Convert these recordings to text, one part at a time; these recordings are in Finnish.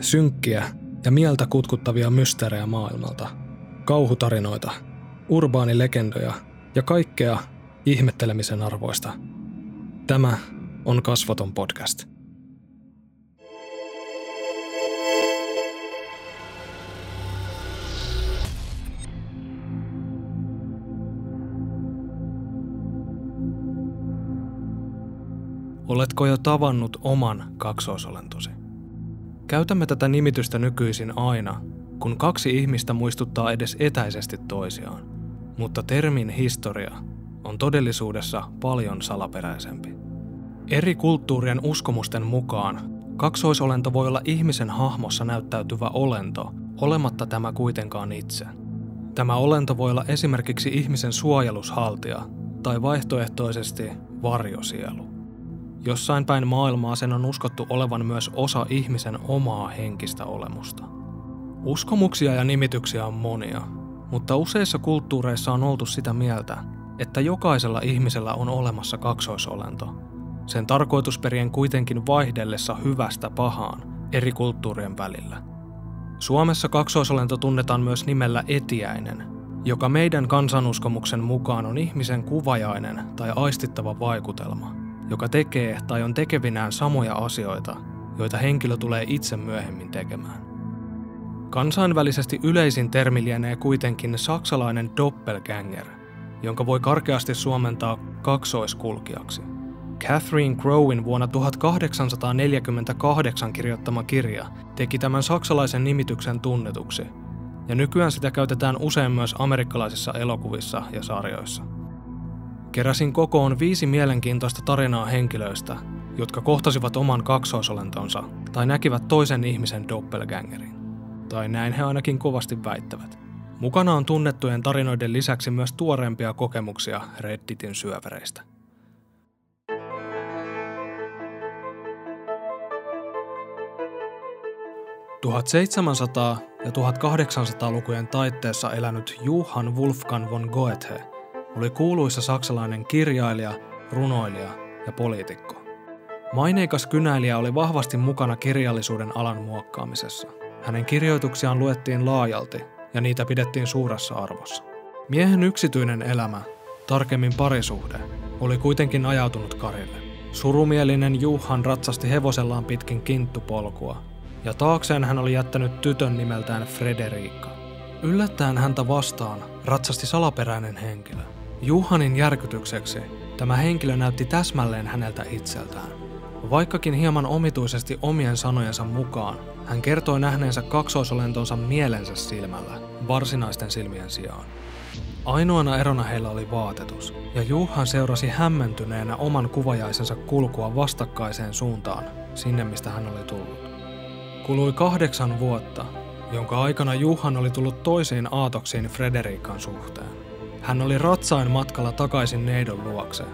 Synkkiä ja mieltä kutkuttavia mysteerejä maailmalta, kauhutarinoita, urbaanilegendoja ja kaikkea ihmettelemisen arvoista. Tämä on Kasvoton podcast. Oletko jo tavannut oman kaksoisolentosi? Käytämme tätä nimitystä nykyisin aina, kun kaksi ihmistä muistuttaa edes etäisesti toisiaan. Mutta termin historia on todellisuudessa paljon salaperäisempi. Eri kulttuurien uskomusten mukaan kaksoisolento voi olla ihmisen hahmossa näyttäytyvä olento, olematta tämä kuitenkaan itse. Tämä olento voi olla esimerkiksi ihmisen suojelushaltija tai vaihtoehtoisesti varjosielu. Jossain päin maailmaa sen on uskottu olevan myös osa ihmisen omaa henkistä olemusta. Uskomuksia ja nimityksiä on monia, mutta useissa kulttuureissa on oltu sitä mieltä, että jokaisella ihmisellä on olemassa kaksoisolento. Sen tarkoitusperien kuitenkin vaihdellessa hyvästä pahaan eri kulttuurien välillä. Suomessa kaksoisolento tunnetaan myös nimellä etiäinen, joka meidän kansanuskomuksen mukaan on ihmisen kuvajainen tai aistittava vaikutelma – joka tekee tai on tekevinään samoja asioita, joita henkilö tulee itse myöhemmin tekemään. Kansainvälisesti yleisin termi lienee kuitenkin saksalainen doppelganger, jonka voi karkeasti suomentaa kaksoiskulkijaksi. Catherine Crowin vuonna 1848 kirjoittama kirja teki tämän saksalaisen nimityksen tunnetuksi, ja nykyään sitä käytetään usein myös amerikkalaisissa elokuvissa ja sarjoissa. Keräsin kokoon viisi mielenkiintoista tarinaa henkilöistä, jotka kohtasivat oman kaksoisolentonsa tai näkivät toisen ihmisen doppelgangerin. Tai näin he ainakin kovasti väittävät. Mukana on tunnettujen tarinoiden lisäksi myös tuoreempia kokemuksia Redditin syövereistä. – 1700- ja 1800-lukujen taitteessa elänyt Johann Wolfgang von Goethe – oli kuuluisa saksalainen kirjailija, runoilija ja poliitikko. Maineikas kynäilijä oli vahvasti mukana kirjallisuuden alan muokkaamisessa. Hänen kirjoituksiaan luettiin laajalti ja niitä pidettiin suuressa arvossa. Miehen yksityinen elämä, tarkemmin parisuhde, oli kuitenkin ajautunut karille. Surumielinen Juhan ratsasti hevosellaan pitkin kinttupolkua, ja taakseen hän oli jättänyt tytön nimeltään Frederiikka. Yllättäen häntä vastaan ratsasti salaperäinen henkilö. Juhanin järkytykseksi tämä henkilö näytti täsmälleen häneltä itseltään. Vaikkakin hieman omituisesti omien sanojensa mukaan, hän kertoi nähneensä kaksoisolentonsa mielensä silmällä, varsinaisten silmien sijaan. Ainoana erona heillä oli vaatetus, ja Juhan seurasi hämmentyneenä oman kuvajaisensa kulkua vastakkaiseen suuntaan, sinne mistä hän oli tullut. Kului kahdeksan vuotta, jonka aikana Juhan oli tullut toisiin aatoksiin Frederikan suhteen. Hän oli ratsain matkalla takaisin neidon luokse,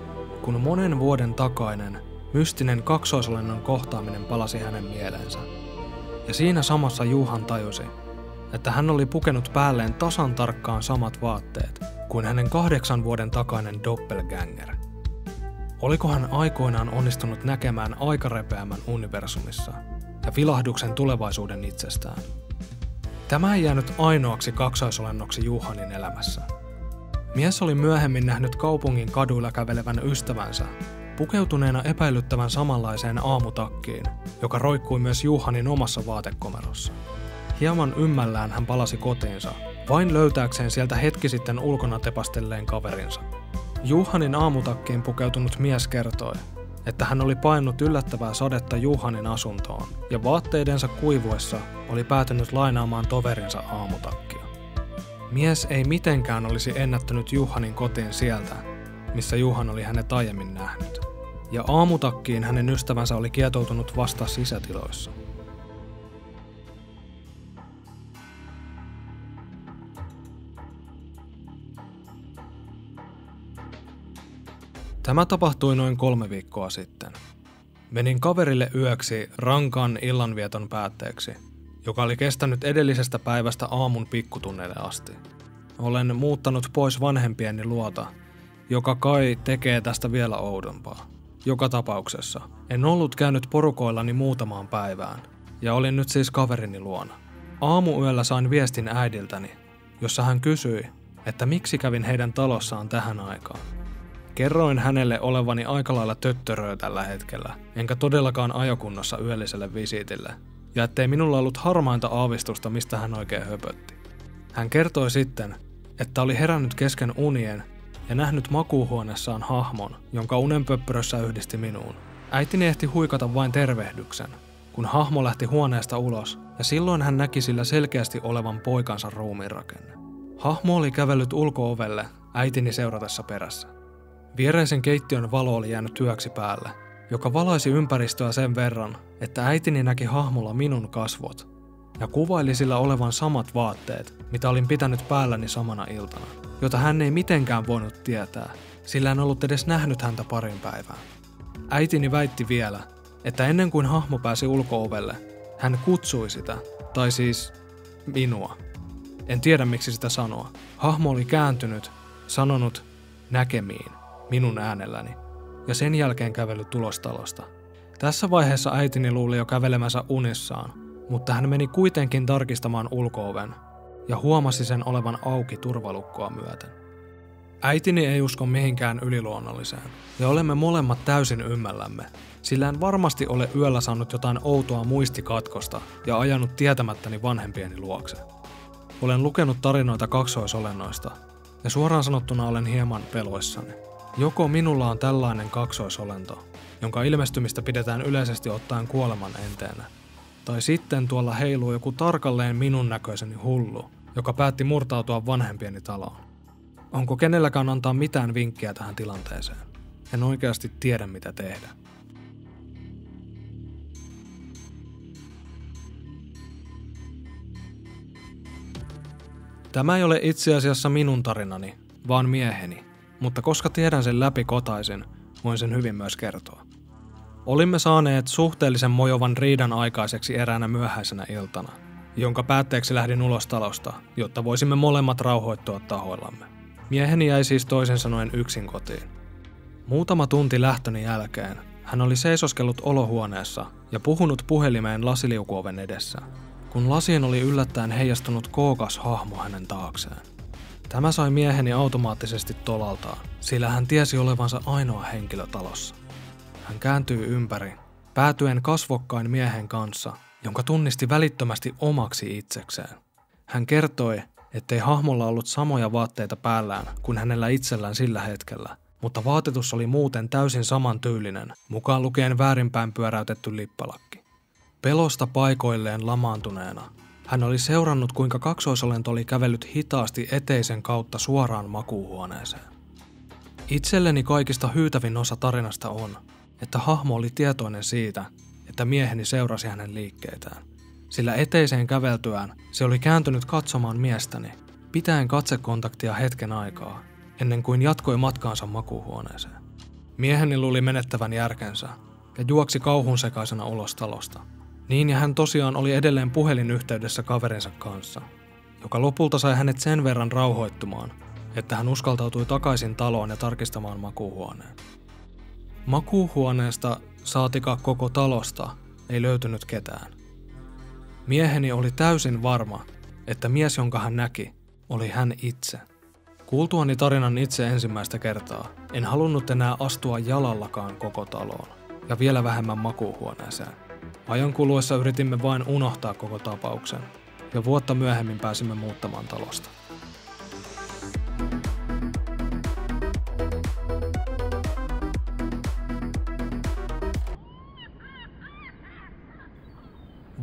kun monen vuoden takainen, mystinen kaksoisolennon kohtaaminen palasi hänen mieleensä. Ja siinä samassa Juhan tajusi, että hän oli pukenut päälleen tasan tarkkaan samat vaatteet kuin hänen kahdeksan vuoden takainen doppelganger. Oliko hän aikoinaan onnistunut näkemään aikarepeämän universumissa ja vilahduksen tulevaisuuden itsestään? Tämä ei jäänyt ainoaksi kaksoisolennoksi Juhanin elämässä – Mies oli myöhemmin nähnyt kaupungin kaduilla kävelevän ystävänsä, pukeutuneena epäilyttävän samanlaiseen aamutakkiin, joka roikkui myös Juhanin omassa vaatekomerossa. Hieman ymmällään hän palasi kotiinsa, vain löytääkseen sieltä hetki sitten ulkona tepastelleen kaverinsa. Juhanin aamutakkiin pukeutunut mies kertoi, että hän oli painut yllättävää sadetta Juhanin asuntoon ja vaatteidensa kuivuessa oli päätynyt lainaamaan toverinsa aamutakkia. Mies ei mitenkään olisi ennättänyt Juhanin kotiin sieltä, missä Juhan oli hänet aiemmin nähnyt. Ja aamutakkiin hänen ystävänsä oli kietoutunut vasta sisätiloissa. Tämä tapahtui noin kolme viikkoa sitten. Menin kaverille yöksi rankan illanvieton päätteeksi – joka oli kestänyt edellisestä päivästä aamun pikkutunneille asti. Olen muuttanut pois vanhempieni luota, joka kai tekee tästä vielä oudompaa. Joka tapauksessa en ollut käynyt porukoillani muutamaan päivään, ja olin nyt siis kaverini luona. Aamuyöllä sain viestin äidiltäni, jossa hän kysyi, että miksi kävin heidän talossaan tähän aikaan. Kerroin hänelle olevani aika lailla töttöröö tällä hetkellä, enkä todellakaan ajokunnossa yölliselle visiitille, ja ettei minulla ollut harmainta aavistusta, mistä hän oikein höpötti. Hän kertoi sitten, että oli herännyt kesken unien ja nähnyt makuuhuoneessaan hahmon, jonka unenpöppörössä yhdisti minuun. Äitini ehti huikata vain tervehdyksen, kun hahmo lähti huoneesta ulos, ja silloin hän näki sillä selkeästi olevan poikansa ruumiinrakenne. Hahmo oli kävellyt ulkoovelle äitini seuratessa perässä. Viereisen keittiön valo oli jäänyt työksi päälle, joka valaisi ympäristöä sen verran, että äitini näki hahmolla minun kasvot ja kuvaili sillä olevan samat vaatteet, mitä olin pitänyt päälläni samana iltana, jota hän ei mitenkään voinut tietää, sillä en ollut edes nähnyt häntä parin päivään. Äitini väitti vielä, että ennen kuin hahmo pääsi ulkoovelle, hän kutsui sitä, tai siis minua. En tiedä miksi sitä sanoa. Hahmo oli kääntynyt, sanonut näkemiin, minun äänelläni, ja sen jälkeen kävellyt tulostalosta. Tässä vaiheessa äitini luuli jo kävelemänsä unissaan, mutta hän meni kuitenkin tarkistamaan ulkooven ja huomasi sen olevan auki turvalukkoa myöten. Äitini ei usko mihinkään yliluonnolliseen, ja olemme molemmat täysin ymmällämme, sillä en varmasti ole yöllä saanut jotain outoa muistikatkosta ja ajanut tietämättäni vanhempieni luokse. Olen lukenut tarinoita kaksoisolennoista, ja suoraan sanottuna olen hieman peloissani. Joko minulla on tällainen kaksoisolento, jonka ilmestymistä pidetään yleisesti ottaen kuoleman enteenä, tai sitten tuolla heiluu joku tarkalleen minun näköiseni hullu, joka päätti murtautua vanhempieni taloon. Onko kenelläkään antaa mitään vinkkiä tähän tilanteeseen? En oikeasti tiedä mitä tehdä. Tämä ei ole itse asiassa minun tarinani, vaan mieheni, mutta koska tiedän sen läpi kotaisin, voin sen hyvin myös kertoa. Olimme saaneet suhteellisen mojovan riidan aikaiseksi eräänä myöhäisenä iltana, jonka päätteeksi lähdin ulos talosta, jotta voisimme molemmat rauhoittua tahoillamme. Mieheni jäi siis toisen sanoen yksin kotiin. Muutama tunti lähtöni jälkeen hän oli seisoskellut olohuoneessa ja puhunut puhelimeen lasiliukuoven edessä, kun lasiin oli yllättäen heijastunut kookas hahmo hänen taakseen. Tämä sai mieheni automaattisesti tolaltaan, sillä hän tiesi olevansa ainoa henkilö talossa. Hän kääntyi ympäri, päätyen kasvokkain miehen kanssa, jonka tunnisti välittömästi omaksi itsekseen. Hän kertoi, ettei hahmolla ollut samoja vaatteita päällään kuin hänellä itsellään sillä hetkellä, mutta vaatetus oli muuten täysin samantyylinen, mukaan lukien väärinpäin pyöräytetty lippalakki. Pelosta paikoilleen lamaantuneena, hän oli seurannut kuinka kaksoisolento oli kävellyt hitaasti eteisen kautta suoraan makuuhuoneeseen. Itselleni kaikista hyytävin osa tarinasta on, että hahmo oli tietoinen siitä, että mieheni seurasi hänen liikkeitään. Sillä eteiseen käveltyään se oli kääntynyt katsomaan miestäni, pitäen katsekontaktia hetken aikaa, ennen kuin jatkoi matkaansa makuuhuoneeseen. Mieheni luuli menettävän järkensä ja juoksi kauhun sekaisena ulos talosta. Niin ja hän tosiaan oli edelleen puhelinyhteydessä kaverinsa kanssa, joka lopulta sai hänet sen verran rauhoittumaan, että hän uskaltautui takaisin taloon ja tarkistamaan makuuhuoneen. Makuuhuoneesta saatika koko talosta ei löytynyt ketään. Mieheni oli täysin varma, että mies, jonka hän näki, oli hän itse. Kuultuani tarinan itse ensimmäistä kertaa, en halunnut enää astua jalallakaan koko taloon, ja vielä vähemmän makuuhuoneeseen. Ajan kuluessa yritimme vain unohtaa koko tapauksen, ja vuotta myöhemmin pääsimme muuttamaan talosta.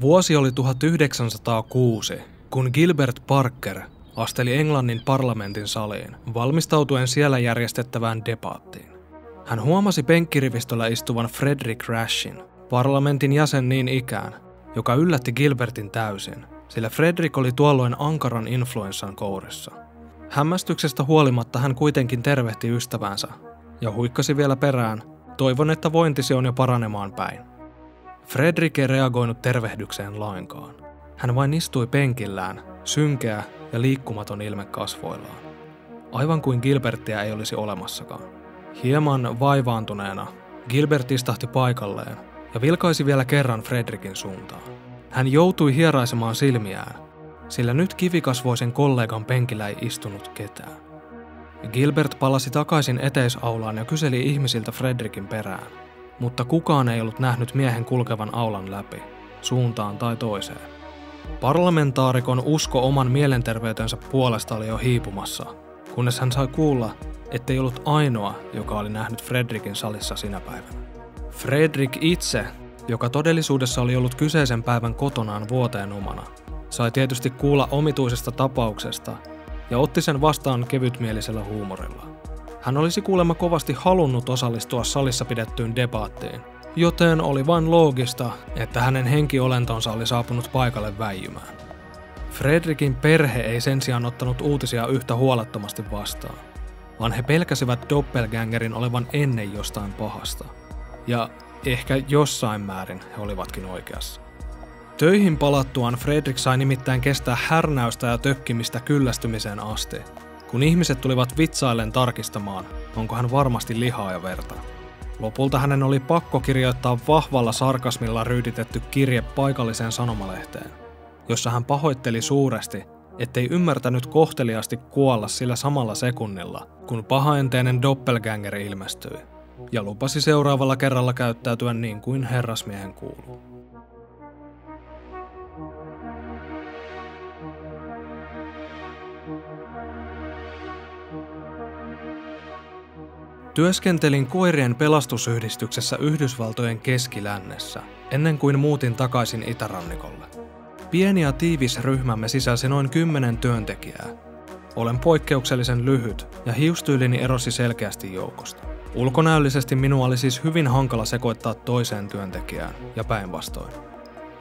Vuosi oli 1906, kun Gilbert Parker asteli Englannin parlamentin saliin, valmistautuen siellä järjestettävään debaattiin. Hän huomasi penkkirivistöllä istuvan Frederick Rashin, parlamentin jäsen niin ikään, joka yllätti Gilbertin täysin, sillä Frederick oli tuolloin ankaran influenssan kourissa. Hämmästyksestä huolimatta hän kuitenkin tervehti ystävänsä ja huikkasi vielä perään, toivon että vointisi on jo paranemaan päin. Fredrik ei reagoinut tervehdykseen lainkaan. Hän vain istui penkillään, synkeä ja liikkumaton ilme kasvoillaan. Aivan kuin Gilbertia ei olisi olemassakaan. Hieman vaivaantuneena, Gilbert istahti paikalleen ja vilkaisi vielä kerran Fredrikin suuntaan. Hän joutui hieraisemaan silmiään, sillä nyt kivikasvoisen kollegan penkillä ei istunut ketään. Gilbert palasi takaisin eteisaulaan ja kyseli ihmisiltä Fredrikin perään, mutta kukaan ei ollut nähnyt miehen kulkevan aulan läpi, suuntaan tai toiseen. Parlamentaarikon usko oman mielenterveytensä puolesta oli jo hiipumassa, kunnes hän sai kuulla, ettei ollut ainoa, joka oli nähnyt Fredrikin salissa sinä päivänä. Fredrik itse, joka todellisuudessa oli ollut kyseisen päivän kotonaan vuoteen omana, sai tietysti kuulla omituisesta tapauksesta ja otti sen vastaan kevytmielisellä huumorilla. Hän olisi kuulemma kovasti halunnut osallistua salissa pidettyyn debaattiin, joten oli vain loogista, että hänen henkiolentonsa oli saapunut paikalle väijymään. Fredrikin perhe ei sen sijaan ottanut uutisia yhtä huolettomasti vastaan, vaan he pelkäsivät doppelgängerin olevan ennen jostain pahasta. Ja ehkä jossain määrin he olivatkin oikeassa. Töihin palattuaan Fredrik sai nimittäin kestää härnäystä ja tökkimistä kyllästymiseen asti, kun ihmiset tulivat vitsaillen tarkistamaan, onko hän varmasti lihaa ja verta. Lopulta hänen oli pakko kirjoittaa vahvalla sarkasmilla ryyditetty kirje paikalliseen sanomalehteen, jossa hän pahoitteli suuresti, ettei ymmärtänyt kohteliasti kuolla sillä samalla sekunnilla, kun pahaenteinen doppelganger ilmestyi, ja lupasi seuraavalla kerralla käyttäytyä niin kuin herrasmiehen kuuluu. Työskentelin koirien pelastusyhdistyksessä Yhdysvaltojen keskilännessä, ennen kuin muutin takaisin itärannikolle. Pieni ja tiivis ryhmämme sisälsi noin kymmenen työntekijää. Olen poikkeuksellisen lyhyt ja hiustyylini erosi selkeästi joukosta. Ulkonäöllisesti minua oli siis hyvin hankala sekoittaa toiseen työntekijään ja päinvastoin.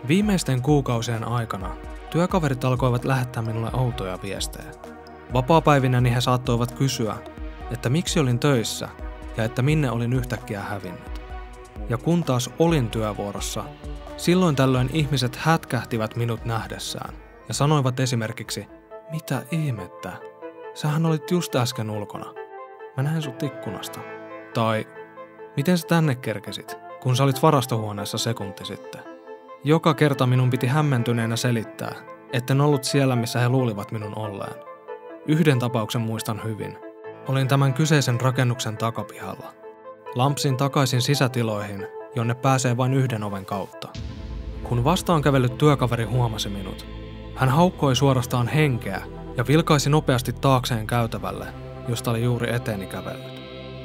Viimeisten kuukausien aikana työkaverit alkoivat lähettää minulle outoja viestejä. Vapaapäivinäni he saattoivat kysyä, että miksi olin töissä ja että minne olin yhtäkkiä hävinnyt. Ja kun taas olin työvuorossa, silloin tällöin ihmiset hätkähtivät minut nähdessään ja sanoivat esimerkiksi, mitä ihmettä, sähän olit just äsken ulkona. Mä näin sut ikkunasta. Tai, miten sä tänne kerkesit, kun sä olit varastohuoneessa sekunti sitten. Joka kerta minun piti hämmentyneenä selittää, etten ollut siellä, missä he luulivat minun olleen. Yhden tapauksen muistan hyvin – Olin tämän kyseisen rakennuksen takapihalla. Lampsin takaisin sisätiloihin, jonne pääsee vain yhden oven kautta. Kun vastaan kävellyt työkaveri huomasi minut, hän haukkoi suorastaan henkeä ja vilkaisi nopeasti taakseen käytävälle, josta oli juuri eteeni kävellyt.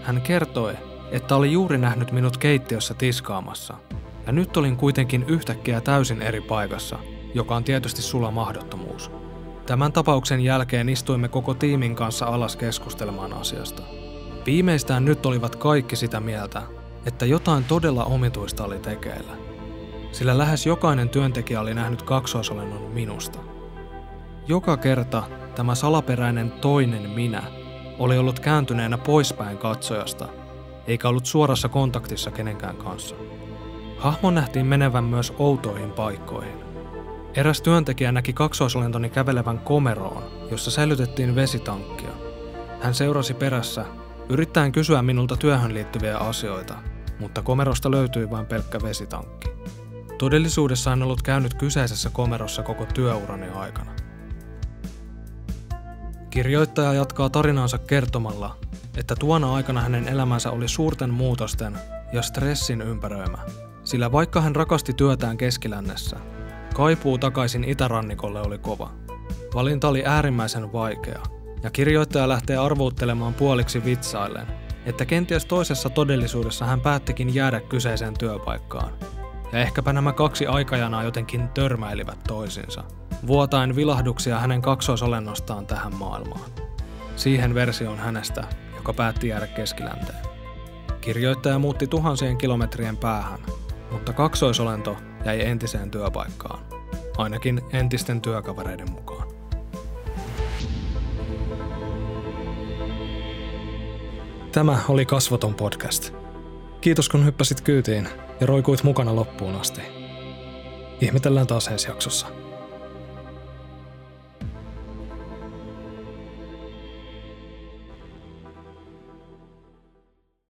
Hän kertoi, että oli juuri nähnyt minut keittiössä tiskaamassa, ja nyt olin kuitenkin yhtäkkiä täysin eri paikassa, joka on tietysti sulla mahdottomuus. Tämän tapauksen jälkeen istuimme koko tiimin kanssa alas keskustelemaan asiasta. Viimeistään nyt olivat kaikki sitä mieltä, että jotain todella omituista oli tekeillä. Sillä lähes jokainen työntekijä oli nähnyt kaksoisolennon minusta. Joka kerta tämä salaperäinen toinen minä oli ollut kääntyneenä poispäin katsojasta, eikä ollut suorassa kontaktissa kenenkään kanssa. Hahmo nähtiin menevän myös outoihin paikkoihin. Eräs työntekijä näki kaksoisolentoni kävelevän komeroon, jossa säilytettiin vesitankkia. Hän seurasi perässä, yrittäen kysyä minulta työhön liittyviä asioita, mutta komerosta löytyi vain pelkkä vesitankki. Todellisuudessa en ollut käynyt kyseisessä komerossa koko työurani aikana. Kirjoittaja jatkaa tarinaansa kertomalla, että tuona aikana hänen elämänsä oli suurten muutosten ja stressin ympäröimä, sillä vaikka hän rakasti työtään keskilännessä, Kaipuu takaisin itärannikolle oli kova. Valinta oli äärimmäisen vaikea, ja kirjoittaja lähtee arvuuttelemaan puoliksi vitsaillen, että kenties toisessa todellisuudessa hän päättikin jäädä kyseiseen työpaikkaan. Ja ehkäpä nämä kaksi aikajanaa jotenkin törmäilivät toisinsa, vuotain vilahduksia hänen kaksoisolennostaan tähän maailmaan. Siihen versioon hänestä, joka päätti jäädä keskilänteen. Kirjoittaja muutti tuhansien kilometrien päähän, mutta kaksoisolento jäi entiseen työpaikkaan, ainakin entisten työkavereiden mukaan. Tämä oli Kasvoton podcast. Kiitos kun hyppäsit kyytiin ja roikuit mukana loppuun asti. Ihmetellään taas ensi jaksossa.